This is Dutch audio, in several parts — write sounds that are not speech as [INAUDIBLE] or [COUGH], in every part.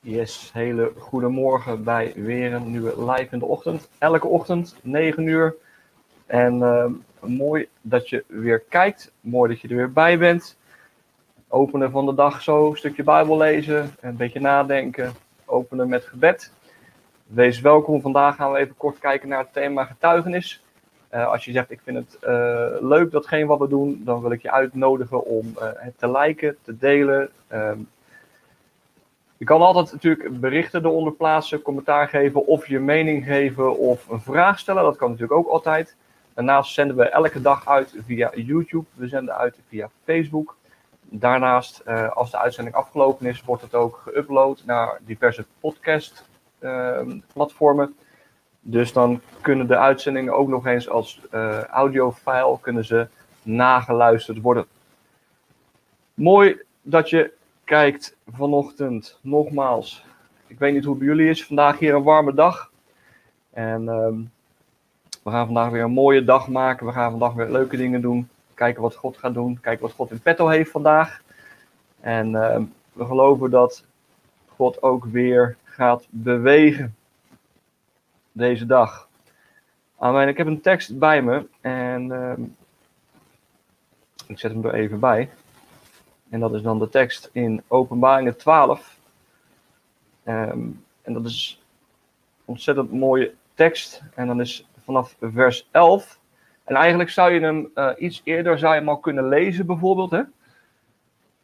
Yes, hele goede morgen bij weer een nieuwe live in de ochtend. Elke ochtend, 9 uur. En uh, mooi dat je weer kijkt. Mooi dat je er weer bij bent. Openen van de dag zo, een stukje Bijbel lezen, een beetje nadenken. Openen met gebed. Wees welkom. Vandaag gaan we even kort kijken naar het thema getuigenis. Uh, als je zegt, ik vind het uh, leuk datgene wat we doen, dan wil ik je uitnodigen om uh, het te liken, te delen. Ehm, je kan altijd natuurlijk berichten eronder plaatsen, commentaar geven of je mening geven of een vraag stellen. Dat kan natuurlijk ook altijd. Daarnaast zenden we elke dag uit via YouTube. We zenden uit via Facebook. Daarnaast, uh, als de uitzending afgelopen is, wordt het ook geüpload naar diverse podcast uh, platformen. Dus dan kunnen de uitzendingen ook nog eens als uh, audiofile kunnen ze nageluisterd worden. Mooi dat je kijkt vanochtend. Nogmaals, ik weet niet hoe het bij jullie is. Vandaag hier een warme dag. En um, we gaan vandaag weer een mooie dag maken. We gaan vandaag weer leuke dingen doen. Kijken wat God gaat doen. Kijken wat God in petto heeft vandaag. En uh, we geloven dat God ook weer gaat bewegen. Deze dag. Amen. Ik heb een tekst bij me. En uh, ik zet hem er even bij. En dat is dan de tekst in Openbaringen 12. Um, en dat is ontzettend mooie tekst. En dan is vanaf vers 11. En eigenlijk zou je hem uh, iets eerder zou je hem al kunnen lezen, bijvoorbeeld. Hè?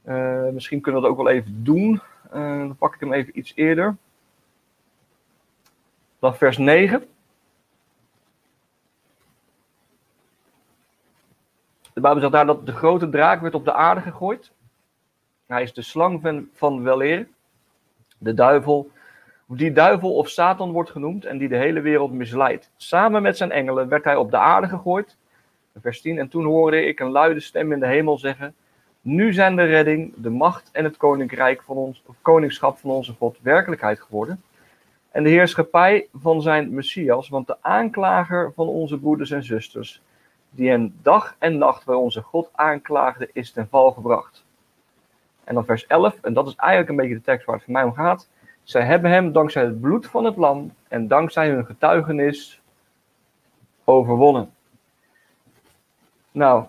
Uh, misschien kunnen we dat ook wel even doen. Uh, dan pak ik hem even iets eerder. Dan vers 9. De Bijbel zegt daar dat de grote draak werd op de aarde gegooid. Hij is de slang van, van weleer, de duivel, die duivel of Satan wordt genoemd en die de hele wereld misleidt. Samen met zijn engelen werd hij op de aarde gegooid. Vers 10. En toen hoorde ik een luide stem in de hemel zeggen: Nu zijn de redding, de macht en het koninkrijk van ons, koningschap van onze God werkelijkheid geworden. En de heerschappij van zijn Messias, want de aanklager van onze broeders en zusters, die hen dag en nacht bij onze God aanklaagde, is ten val gebracht. En dan vers 11, en dat is eigenlijk een beetje de tekst waar het voor mij om gaat. Zij hebben hem dankzij het bloed van het lam en dankzij hun getuigenis overwonnen. Nou,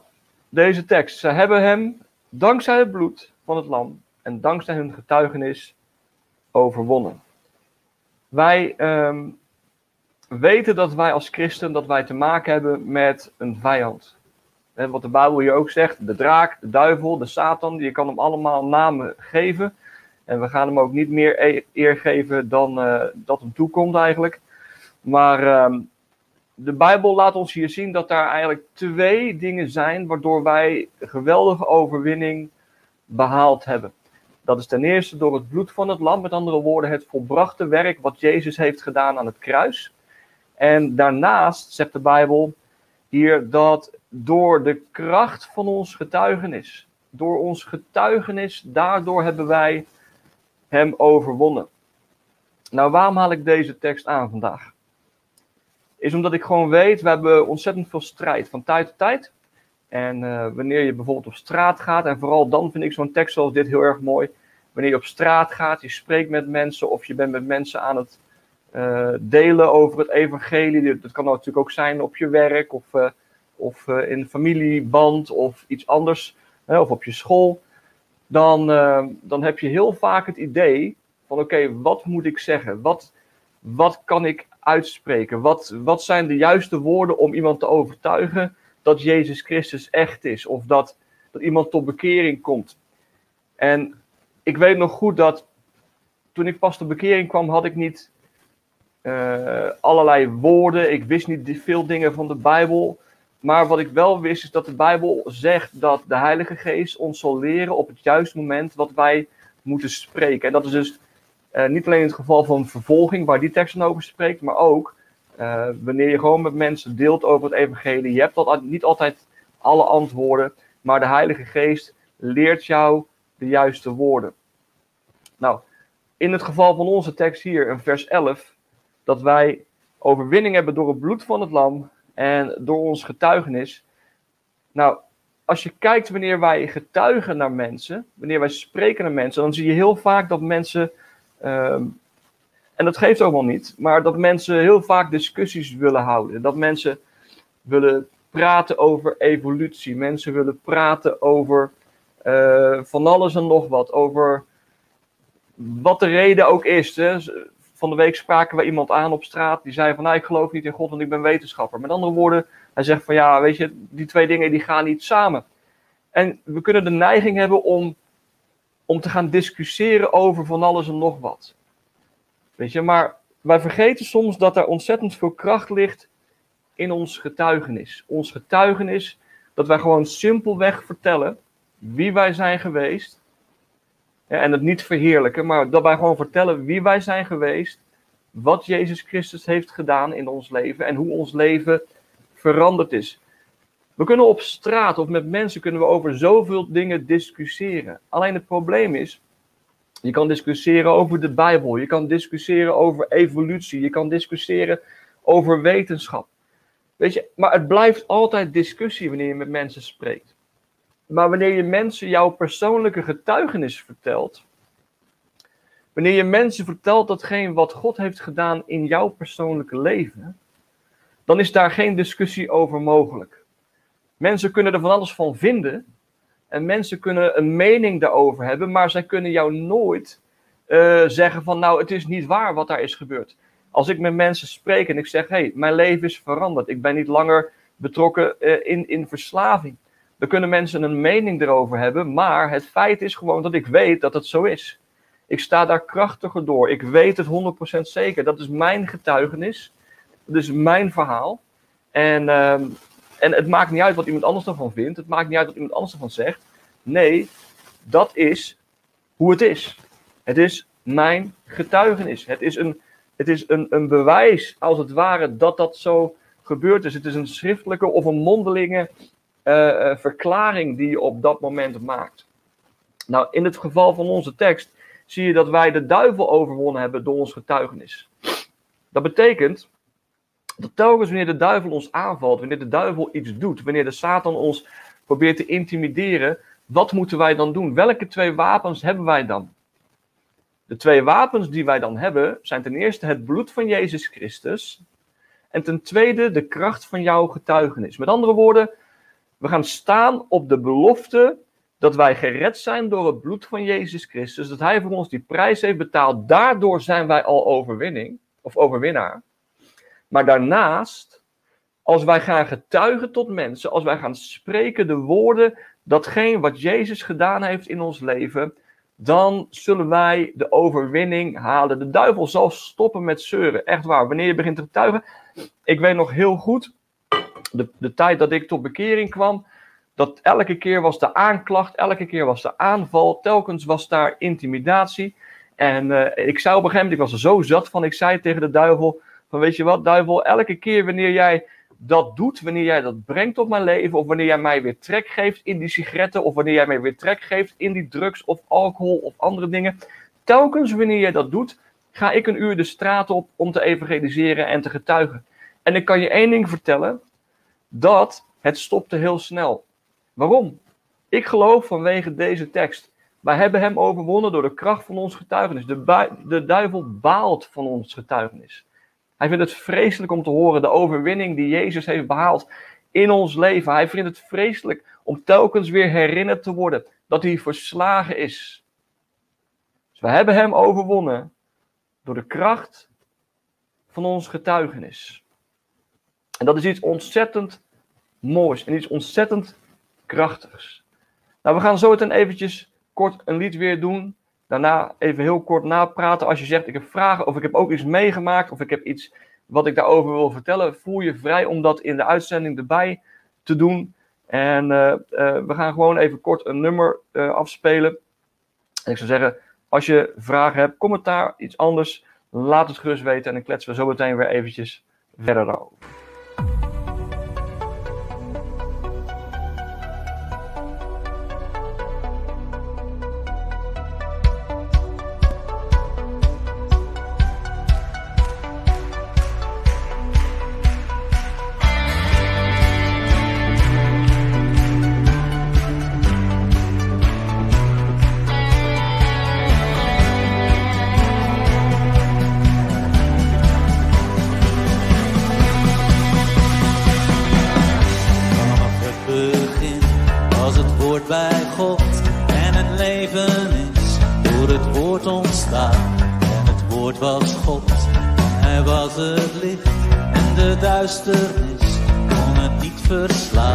deze tekst. Zij hebben hem dankzij het bloed van het lam en dankzij hun getuigenis overwonnen. Wij um, weten dat wij als christen dat wij te maken hebben met een vijand. Wat de Bijbel hier ook zegt, de draak, de duivel, de Satan, je kan hem allemaal namen geven. En we gaan hem ook niet meer eer geven dan uh, dat hem toekomt eigenlijk. Maar uh, de Bijbel laat ons hier zien dat daar eigenlijk twee dingen zijn waardoor wij geweldige overwinning behaald hebben. Dat is ten eerste door het bloed van het lam, met andere woorden het volbrachte werk wat Jezus heeft gedaan aan het kruis. En daarnaast zegt de Bijbel hier dat door de kracht van ons getuigenis, door ons getuigenis, daardoor hebben wij hem overwonnen. Nou, waarom haal ik deze tekst aan vandaag? Is omdat ik gewoon weet, we hebben ontzettend veel strijd van tijd tot tijd. En uh, wanneer je bijvoorbeeld op straat gaat, en vooral dan vind ik zo'n tekst zoals dit heel erg mooi. Wanneer je op straat gaat, je spreekt met mensen of je bent met mensen aan het uh, delen over het evangelie. Dat kan natuurlijk ook zijn op je werk of, uh, of uh, in familieband of iets anders, of op je school. Dan, dan heb je heel vaak het idee van oké, wat moet ik zeggen? Wat, wat kan ik uitspreken? Wat, wat zijn de juiste woorden om iemand te overtuigen dat Jezus Christus echt is? Of dat, dat iemand tot bekering komt? En ik weet nog goed dat toen ik pas tot bekering kwam, had ik niet uh, allerlei woorden. Ik wist niet veel dingen van de Bijbel. Maar wat ik wel wist is dat de Bijbel zegt dat de Heilige Geest ons zal leren op het juiste moment wat wij moeten spreken. En dat is dus uh, niet alleen het geval van vervolging, waar die tekst dan over spreekt, maar ook uh, wanneer je gewoon met mensen deelt over het evangelie. Je hebt dat niet altijd alle antwoorden, maar de Heilige Geest leert jou de juiste woorden. Nou, in het geval van onze tekst hier, in vers 11, dat wij overwinning hebben door het bloed van het lam en door ons getuigenis. Nou, als je kijkt wanneer wij getuigen naar mensen, wanneer wij spreken naar mensen, dan zie je heel vaak dat mensen Ehm, en dat geeft ook wel niet, maar dat mensen heel vaak discussies willen houden. Dat mensen willen praten over evolutie. Mensen willen praten over uh, van alles en nog wat. Over wat de reden ook is. Hè. Van de week spraken we iemand aan op straat die zei van nou, ik geloof niet in God, want ik ben wetenschapper. Met andere woorden, hij zegt van ja, weet je, die twee dingen die gaan niet samen. En we kunnen de neiging hebben om, om te gaan discussiëren over van alles en nog wat. Weet je, maar wij vergeten soms dat er ontzettend veel kracht ligt in ons getuigenis. Ons getuigenis dat wij gewoon simpelweg vertellen wie wij zijn geweest. En het niet verheerlijken, maar dat wij gewoon vertellen wie wij zijn geweest. Wat Jezus Christus heeft gedaan in ons leven en hoe ons leven veranderd is. We kunnen op straat of met mensen kunnen we over zoveel dingen discussiëren. Alleen het probleem is, je kan discussiëren over de Bijbel, je kan discussiëren over evolutie, je kan discussiëren over wetenschap. Weet je, maar het blijft altijd discussie wanneer je met mensen spreekt. Maar wanneer je mensen jouw persoonlijke getuigenis vertelt, wanneer je mensen vertelt datgene wat God heeft gedaan in jouw persoonlijke leven, dan is daar geen discussie over mogelijk. Mensen kunnen er van alles van vinden en mensen kunnen een mening daarover hebben, maar zij kunnen jou nooit uh, zeggen van nou, het is niet waar wat daar is gebeurd. Als ik met mensen spreek en ik zeg, hé, hey, mijn leven is veranderd, ik ben niet langer betrokken uh, in, in verslaving. Dan kunnen mensen een mening erover hebben, maar het feit is gewoon dat ik weet dat het zo is. Ik sta daar krachtiger door. Ik weet het 100% zeker. Dat is mijn getuigenis. Dat is mijn verhaal. En, uh, en het maakt niet uit wat iemand anders ervan vindt. Het maakt niet uit wat iemand anders ervan zegt. Nee, dat is hoe het is. Het is mijn getuigenis. Het is een, het is een, een bewijs, als het ware, dat dat zo gebeurd is. Het is een schriftelijke of een mondelinge uh, verklaring die je op dat moment maakt. Nou, in het geval van onze tekst zie je dat wij de duivel overwonnen hebben door ons getuigenis. Dat betekent dat telkens wanneer de duivel ons aanvalt, wanneer de duivel iets doet, wanneer de Satan ons probeert te intimideren, wat moeten wij dan doen? Welke twee wapens hebben wij dan? De twee wapens die wij dan hebben zijn ten eerste het bloed van Jezus Christus en ten tweede de kracht van jouw getuigenis. Met andere woorden, we gaan staan op de belofte dat wij gered zijn door het bloed van Jezus Christus, dat Hij voor ons die prijs heeft betaald. Daardoor zijn wij al overwinning of overwinnaar. Maar daarnaast, als wij gaan getuigen tot mensen, als wij gaan spreken de woorden, datgene wat Jezus gedaan heeft in ons leven, dan zullen wij de overwinning halen. De duivel zal stoppen met zeuren. Echt waar. Wanneer je begint te getuigen. Ik weet nog heel goed, de, de tijd dat ik tot bekering kwam, dat elke keer was de aanklacht, elke keer was de aanval, telkens was daar intimidatie. En uh, ik zei op een gegeven moment, ik was er zo zat van, ik zei tegen de duivel, van weet je wat, duivel, elke keer wanneer jij dat doet, wanneer jij dat brengt op mijn leven, of wanneer jij mij weer trek geeft in die sigaretten, of wanneer jij mij weer trek geeft in die drugs of alcohol of andere dingen, telkens wanneer jij dat doet, ga ik een uur de straat op om te evangeliseren en te getuigen. En ik kan je één ding vertellen, dat het stopte heel snel. Waarom? Ik geloof vanwege deze tekst. Wij hebben hem overwonnen door de kracht van ons getuigenis. De, de duivel baalt van ons getuigenis. Hij vindt het vreselijk om te horen de overwinning die Jezus heeft behaald in ons leven. Hij vindt het vreselijk om telkens weer herinnerd te worden dat hij verslagen is. Dus we hebben hem overwonnen door de kracht van ons getuigenis. En dat is iets ontzettend moois en iets ontzettend krachtigs. Nou, we gaan zo meteen eventjes kort een lied weer doen. Daarna even heel kort napraten. Als je zegt, ik heb vragen of ik heb ook iets meegemaakt of ik heb iets wat ik daarover wil vertellen, voel je vrij om dat in de uitzending erbij te doen. En uh, uh, we gaan gewoon even kort een nummer uh, afspelen. En ik zou zeggen, als je vragen hebt, commentaar, iets anders, laat het gerust weten en dan kletsen we zo meteen weer eventjes verder over. Duisternis kon het niet verslaan.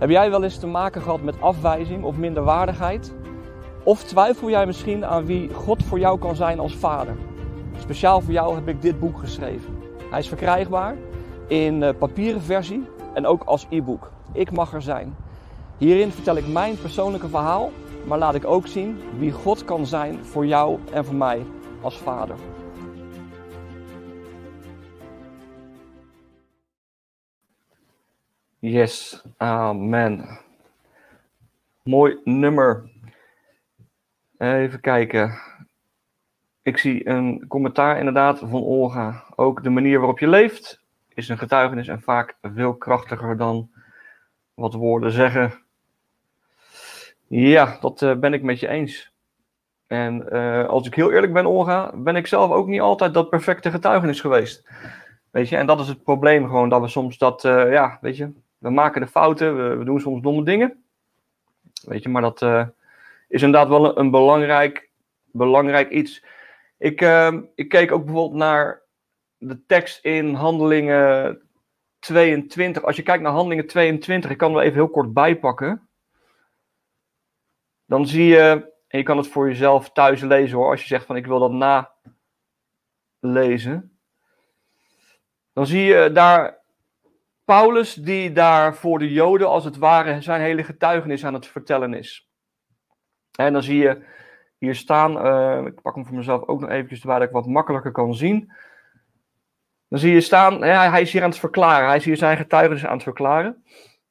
Heb jij wel eens te maken gehad met afwijzing of minderwaardigheid? Of twijfel jij misschien aan wie God voor jou kan zijn als vader? Speciaal voor jou heb ik dit boek geschreven. Hij is verkrijgbaar in eh, papieren versie en ook als e-book. Ik mag er zijn. Hierin vertel ik mijn persoonlijke verhaal, maar laat ik ook zien wie God kan zijn voor jou en voor mij als vader. Yes, amen. Mooi nummer. Even kijken. Ik zie een commentaar inderdaad van Olga. Ook de manier waarop je leeft is een getuigenis en vaak veel krachtiger dan wat woorden zeggen. Ja, dat eh, ben ik met je eens. En eh, als ik heel eerlijk ben, Olga, ben ik zelf ook niet altijd dat perfecte getuigenis geweest. Weet je, en dat is het probleem gewoon, dat we soms dat, eh, ja, weet je, we maken de fouten, we, we doen soms domme dingen. Weet je, maar dat eh, is inderdaad wel een, belangrijk, belangrijk iets. Ik, eh, ik keek ook bijvoorbeeld naar de tekst in Handelingen 22. Als je kijkt naar Handelingen 22, ik kan hem even heel kort bijpakken. Dan zie je, en je kan het voor jezelf thuis lezen hoor, als je zegt van ik wil dat nalezen. Dan zie je daar Paulus die daar voor de Joden als het ware zijn hele getuigenis aan het vertellen is. En dan zie je hier staan, eh, ik pak hem voor mezelf ook nog eventjes dat ik wat makkelijker kan zien. Dan zie je staan, hij is hier aan het verklaren, hij is hier zijn getuigenis aan het verklaren.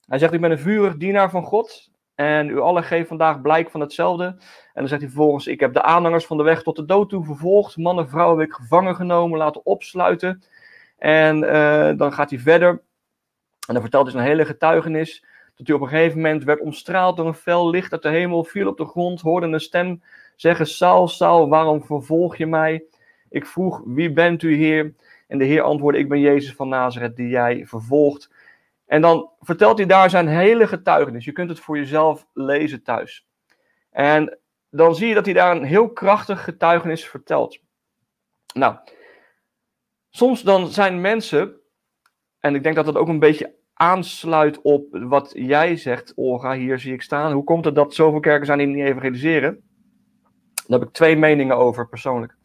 Hij zegt, ik ben een vurig dienaar van God En u allen geeft vandaag blijk van hetzelfde. En dan zegt hij vervolgens: Ik heb de aanhangers van de weg tot de dood toe vervolgd. Mannen, vrouwen heb ik gevangen genomen, laten opsluiten. En uh, dan gaat hij verder. En dan vertelt hij zijn hele getuigenis. Dat hij op een gegeven moment werd omstraald door een fel licht uit de hemel, viel op de grond, hoorde een stem zeggen: Saul, Saul, waarom vervolg je mij? Ik vroeg: Wie bent u, Heer? En de Heer antwoordde: Ik ben Jezus van Nazareth, die jij vervolgt. En dan vertelt hij daar zijn hele getuigenis. Je kunt het voor jezelf lezen thuis. En dan zie je dat hij daar een heel krachtig getuigenis vertelt. Nou, soms dan zijn mensen, en ik denk dat dat ook een beetje aansluit op wat jij zegt, Olga, hier zie ik staan. Hoe komt het dat zoveel kerken zijn die niet evangeliseren? Daar heb ik twee meningen over persoonlijk.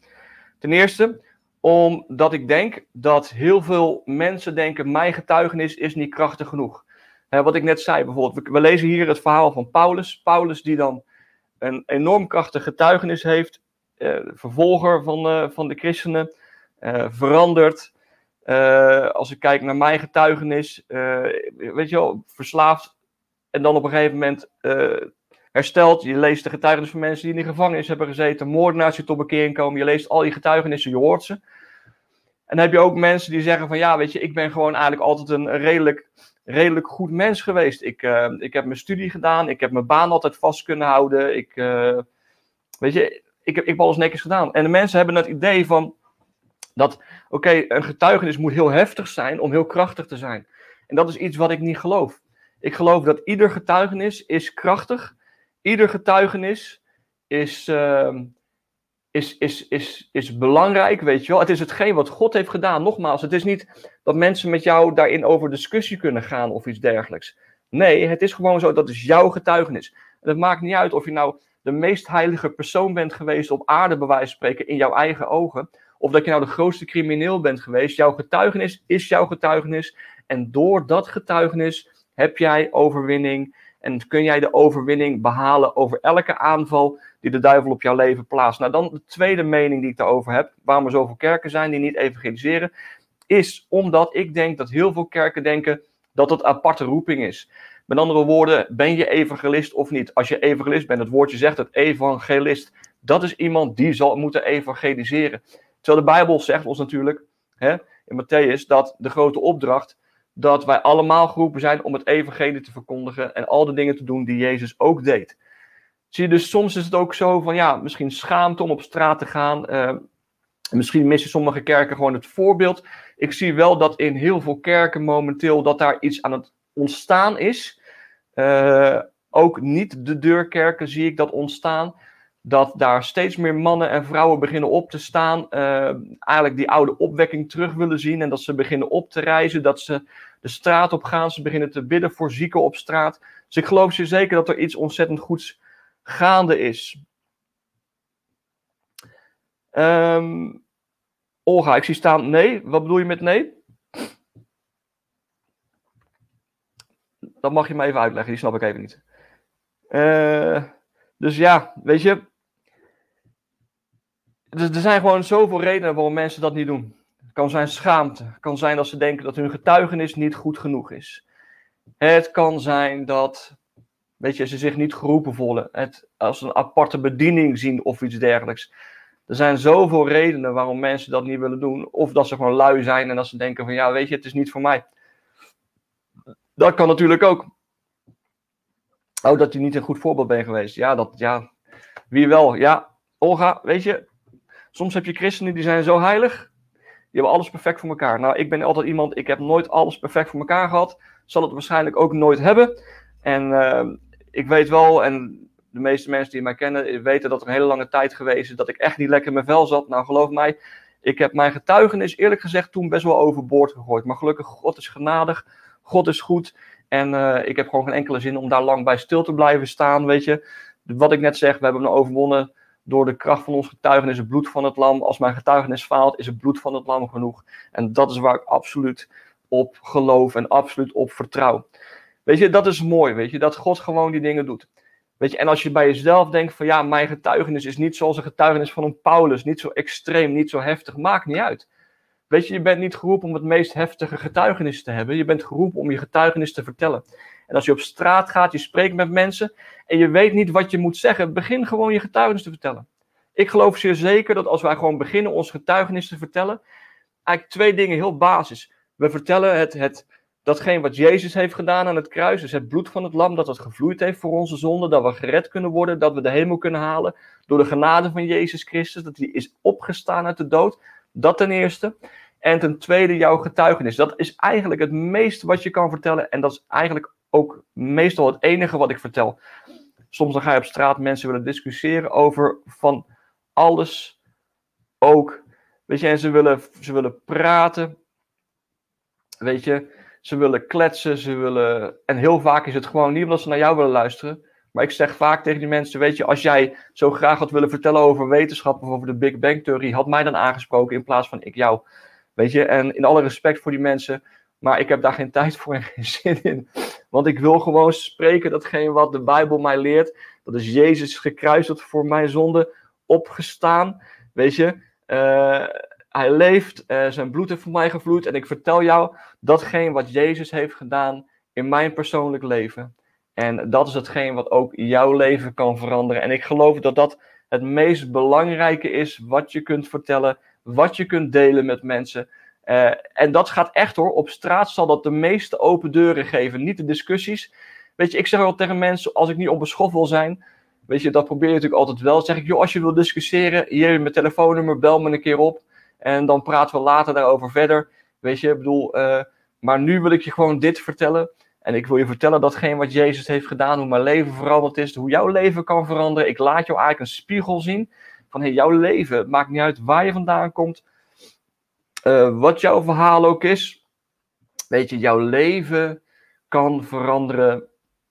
Ten eerste, omdat ik denk dat heel veel mensen denken: mijn getuigenis is niet krachtig genoeg. wat ik net zei bijvoorbeeld, we, lezen hier het verhaal van Paulus. Paulus die dan een enorm krachtig getuigenis heeft, eh, vervolger van, uh, van de christenen, uh, veranderd. Uh, als ik kijk naar mijn getuigenis, weet je wel, verslaafd. En dan op een gegeven moment hersteld. Je leest de getuigenissen van mensen die in de gevangenis hebben gezeten, moordenaars die tot bekering komen. Je leest al die getuigenissen, je hoort ze. En dan heb je ook mensen die zeggen van ja, weet je, ik ben gewoon eigenlijk altijd een redelijk, redelijk goed mens geweest. Ik, ik heb mijn studie gedaan, ik heb mijn baan altijd vast kunnen houden. Ik, weet je, ik heb, ik heb alles netjes gedaan. En de mensen hebben het idee van dat, oké, een getuigenis moet heel heftig zijn om heel krachtig te zijn. En dat is iets wat ik niet geloof. Ik geloof dat ieder getuigenis is krachtig ieder getuigenis is, uh, is, is, is, is belangrijk, weet je wel. Het is hetgeen wat God heeft gedaan. Nogmaals, het is niet dat mensen met jou daarin over discussie kunnen gaan of iets dergelijks. Nee, het is gewoon zo, dat is jouw getuigenis. En het maakt niet uit of je nou de meest heilige persoon bent geweest op aarde, bij wijze van spreken, in jouw eigen ogen. Of dat je nou de grootste crimineel bent geweest. Jouw getuigenis is jouw getuigenis. En door dat getuigenis heb jij overwinning en kun jij de overwinning behalen over elke aanval die de duivel op jouw leven plaatst? Nou, dan de tweede mening die ik daarover heb, waarom er zoveel kerken zijn die niet evangeliseren, is omdat ik denk dat heel veel kerken denken dat het aparte roeping is. Met andere woorden, ben je evangelist of niet? Als je evangelist bent, het woordje zegt het, evangelist, dat is iemand die zal moeten evangeliseren. Terwijl de Bijbel zegt ons natuurlijk, hè, in Matthäus, dat de grote opdracht dat wij allemaal geroepen zijn om het evangelie te verkondigen en al de dingen te doen die Jezus ook deed. Zie je, dus soms is het ook zo van, ja, misschien schaamte om op straat te gaan. Uh, misschien missen sommige kerken gewoon het voorbeeld. Ik zie wel dat in heel veel kerken momenteel dat daar iets aan het ontstaan is. Uh, ook niet de deurkerken zie ik dat ontstaan dat daar steeds meer mannen en vrouwen beginnen op te staan. Uh, eigenlijk die oude opwekking terug willen zien. En dat ze beginnen op te reizen. Dat ze de straat op gaan. Ze beginnen te bidden voor zieken op straat. Dus ik geloof zeker dat er iets ontzettend goeds gaande is. Um, Olga, ik zie staan nee. Wat bedoel je met nee? Dat mag je me even uitleggen. Die snap ik even niet. Uh, dus ja, weet je, er zijn gewoon zoveel redenen waarom mensen dat niet doen. Het kan zijn schaamte. Het kan zijn dat ze denken dat hun getuigenis niet goed genoeg is. Het kan zijn dat weet je, ze zich niet geroepen voelen. Het als een aparte bediening zien of iets dergelijks. Er zijn zoveel redenen waarom mensen dat niet willen doen. Of dat ze gewoon lui zijn en dat ze denken van ja, weet je, het is niet voor mij. Dat kan natuurlijk ook. Oh, dat je niet een goed voorbeeld bent geweest. Ja, dat, ja. Wie wel? Ja, Olga, weet je, Soms heb je christenen die zijn zo heilig, die hebben alles perfect voor elkaar. Nou, ik ben altijd iemand, ik heb nooit alles perfect voor elkaar gehad. Zal het waarschijnlijk ook nooit hebben. En uh, ik weet wel, en de meeste mensen die mij kennen, weten dat er een hele lange tijd geweest is dat ik echt niet lekker in mijn vel zat. Nou, geloof mij, ik heb mijn getuigenis eerlijk gezegd toen best wel overboord gegooid. Maar gelukkig, God is genadig, God is goed. En uh, ik heb gewoon geen enkele zin om daar lang bij stil te blijven staan, weet je. Wat ik net zeg, we hebben hem overwonnen door de kracht van ons getuigenis, het bloed van het lam. Als mijn getuigenis faalt, is het bloed van het lam genoeg. En dat is waar ik absoluut op geloof en absoluut op vertrouw. Weet je, dat is mooi, weet je, dat God gewoon die dingen doet. Weet je, en als je bij jezelf denkt van ja, mijn getuigenis is niet zoals een getuigenis van een Paulus, niet zo extreem, niet zo heftig, maakt niet uit. Weet je, je bent niet geroepen om het meest heftige getuigenis te hebben. Je bent geroepen om je getuigenis te vertellen. En als je op straat gaat, je spreekt met mensen en je weet niet wat je moet zeggen, begin gewoon je getuigenis te vertellen. Ik geloof zeer zeker dat als wij gewoon beginnen ons getuigenis te vertellen, eigenlijk twee dingen heel basis. We vertellen het, het, datgene wat Jezus heeft gedaan aan het kruis, dus het bloed van het lam, dat het gevloeid heeft voor onze zonden, dat we gered kunnen worden, dat we de hemel kunnen halen door de genade van Jezus Christus, dat hij is opgestaan uit de dood. Dat ten eerste. En ten tweede jouw getuigenis. Dat is eigenlijk het meeste wat je kan vertellen en dat is eigenlijk ook meestal het enige wat ik vertel. Soms dan ga je op straat mensen willen discussiëren over van alles ook. Weet je, en ze willen, ze willen praten. Weet je, ze willen kletsen, ze willen. En heel vaak is het gewoon niet omdat ze naar jou willen luisteren. Maar ik zeg vaak tegen die mensen: Weet je, als jij zo graag had willen vertellen over wetenschap of over de Big Bang Theorie, had mij dan aangesproken in plaats van ik jou. Weet je, en in alle respect voor die mensen. Maar ik heb daar geen [LAUGHS] tijd voor en geen zin in. Want ik wil gewoon spreken datgene wat de Bijbel mij leert. Dat is Jezus gekruisigd voor mijn zonde, opgestaan. Weet je, uh, hij leeft, uh, zijn bloed heeft voor mij gevloeid. En ik vertel jou datgene wat Jezus heeft gedaan in mijn persoonlijk leven. En dat is hetgeen wat ook jouw leven kan veranderen. En ik geloof dat dat het meest belangrijke is wat je kunt vertellen, wat je kunt delen met mensen. Uh, en dat gaat echt hoor. Op straat zal dat de meeste open deuren geven, niet de discussies. Weet je, ik zeg wel tegen mensen, als ik niet onbeschoft wil zijn, weet je, dat probeer je natuurlijk altijd wel. zeg ik, joh, als je wil discussiëren, hier mijn telefoonnummer, bel me een keer op. En dan praten we later daarover verder. Weet je, ik bedoel, uh, maar nu wil ik je gewoon dit vertellen. En ik wil je vertellen datgene wat Jezus heeft gedaan, hoe mijn leven veranderd is, hoe jouw leven kan veranderen. Ik laat jou eigenlijk een spiegel zien van hey, jouw leven. Maakt niet uit waar je vandaan komt, uh, wat jouw verhaal ook is. Weet je, jouw leven kan veranderen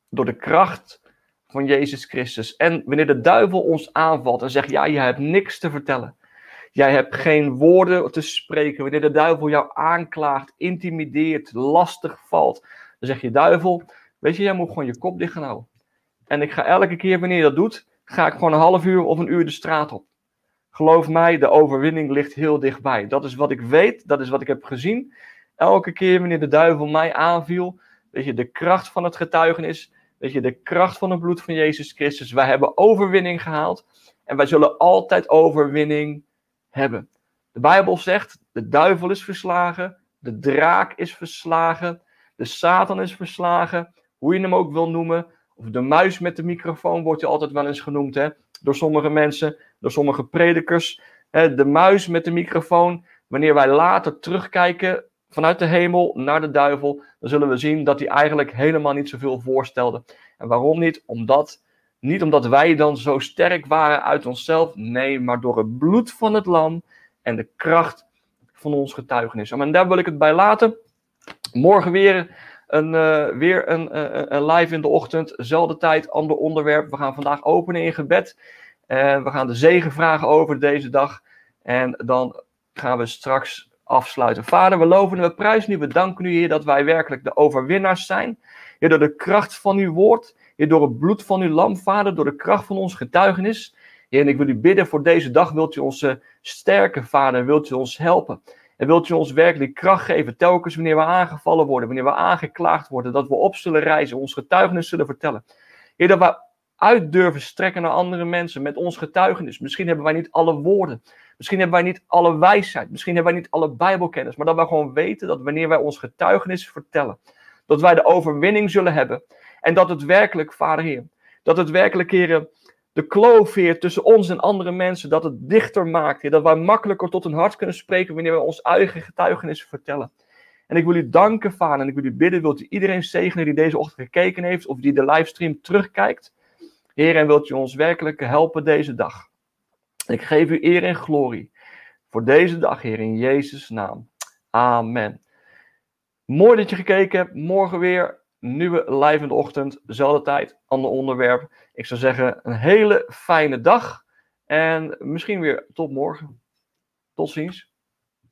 door de kracht van Jezus Christus. En wanneer de duivel ons aanvalt en zegt, ja, je hebt niks te vertellen. Jij hebt geen woorden te spreken. Wanneer de duivel jou aanklaagt, intimideert, lastig valt. Dan zeg je, duivel, weet je, jij moet gewoon je kop dicht gaan houden. En ik ga elke keer wanneer je dat doet, ga ik gewoon een half uur of een uur de straat op. Geloof mij, de overwinning ligt heel dichtbij. Dat is wat ik weet, dat is wat ik heb gezien. Elke keer wanneer de duivel mij aanviel, weet je, de kracht van het getuigenis, weet je, de kracht van het bloed van Jezus Christus. Wij hebben overwinning gehaald en wij zullen altijd overwinning hebben. De Bijbel zegt, de duivel is verslagen, de draak is verslagen, de Satan is verslagen, hoe je hem ook wil noemen. Of de muis met de microfoon wordt hij altijd wel eens genoemd, hè? door sommige mensen, door sommige predikers. De muis met de microfoon, wanneer wij later terugkijken vanuit de hemel naar de duivel, dan zullen we zien dat hij eigenlijk helemaal niet zoveel voorstelde. En waarom niet? Omdat, niet omdat wij dan zo sterk waren uit onszelf, nee, maar door het bloed van het lam en de kracht van ons getuigenis. En daar wil ik het bij laten. Morgen weer een, uh, weer een, uh, een, live in de ochtend, zelfde tijd, ander onderwerp. We gaan vandaag openen in gebed. Uh, we gaan de zegen vragen over deze dag. En dan gaan we straks afsluiten. Vader, we loven en we prijzen u. We danken u, Heer, dat wij werkelijk de overwinnaars zijn. Heer, door de kracht van uw woord. Heer, door het bloed van uw lam, Vader. Door de kracht van ons getuigenis. Heer, en ik wil u bidden voor deze dag. Wilt u ons sterken, Vader? Wilt u ons helpen? En wilt u ons werkelijk kracht geven, telkens wanneer we aangevallen worden, wanneer we aangeklaagd worden, dat we op zullen reizen, ons getuigenis zullen vertellen. Heer, dat we uit durven strekken naar andere mensen met ons getuigenis. Misschien hebben wij niet alle woorden, misschien hebben wij niet alle wijsheid, misschien hebben wij niet alle bijbelkennis, maar dat wij gewoon weten dat wanneer wij ons getuigenis vertellen, dat wij de overwinning zullen hebben. En dat het werkelijk, Vader Heer, dat het werkelijk, Heer, de kloof, Heer, tussen ons en andere mensen, dat het dichter maakt, dat wij makkelijker tot een hart kunnen spreken wanneer we ons eigen getuigenis vertellen. En ik wil u danken, Vader, en ik wil u bidden, wilt u iedereen zegenen die deze ochtend gekeken heeft, of die de livestream terugkijkt. Heer, en wilt u ons werkelijk helpen deze dag. Ik geef u eer en glorie voor deze dag, Heer, in Jezus' naam. Amen. Mooi dat je gekeken hebt. Morgen weer nieuwe live in de ochtend, dezelfde tijd, ander onderwerp. Ik zou zeggen, een hele fijne dag. En misschien weer tot morgen. Tot ziens.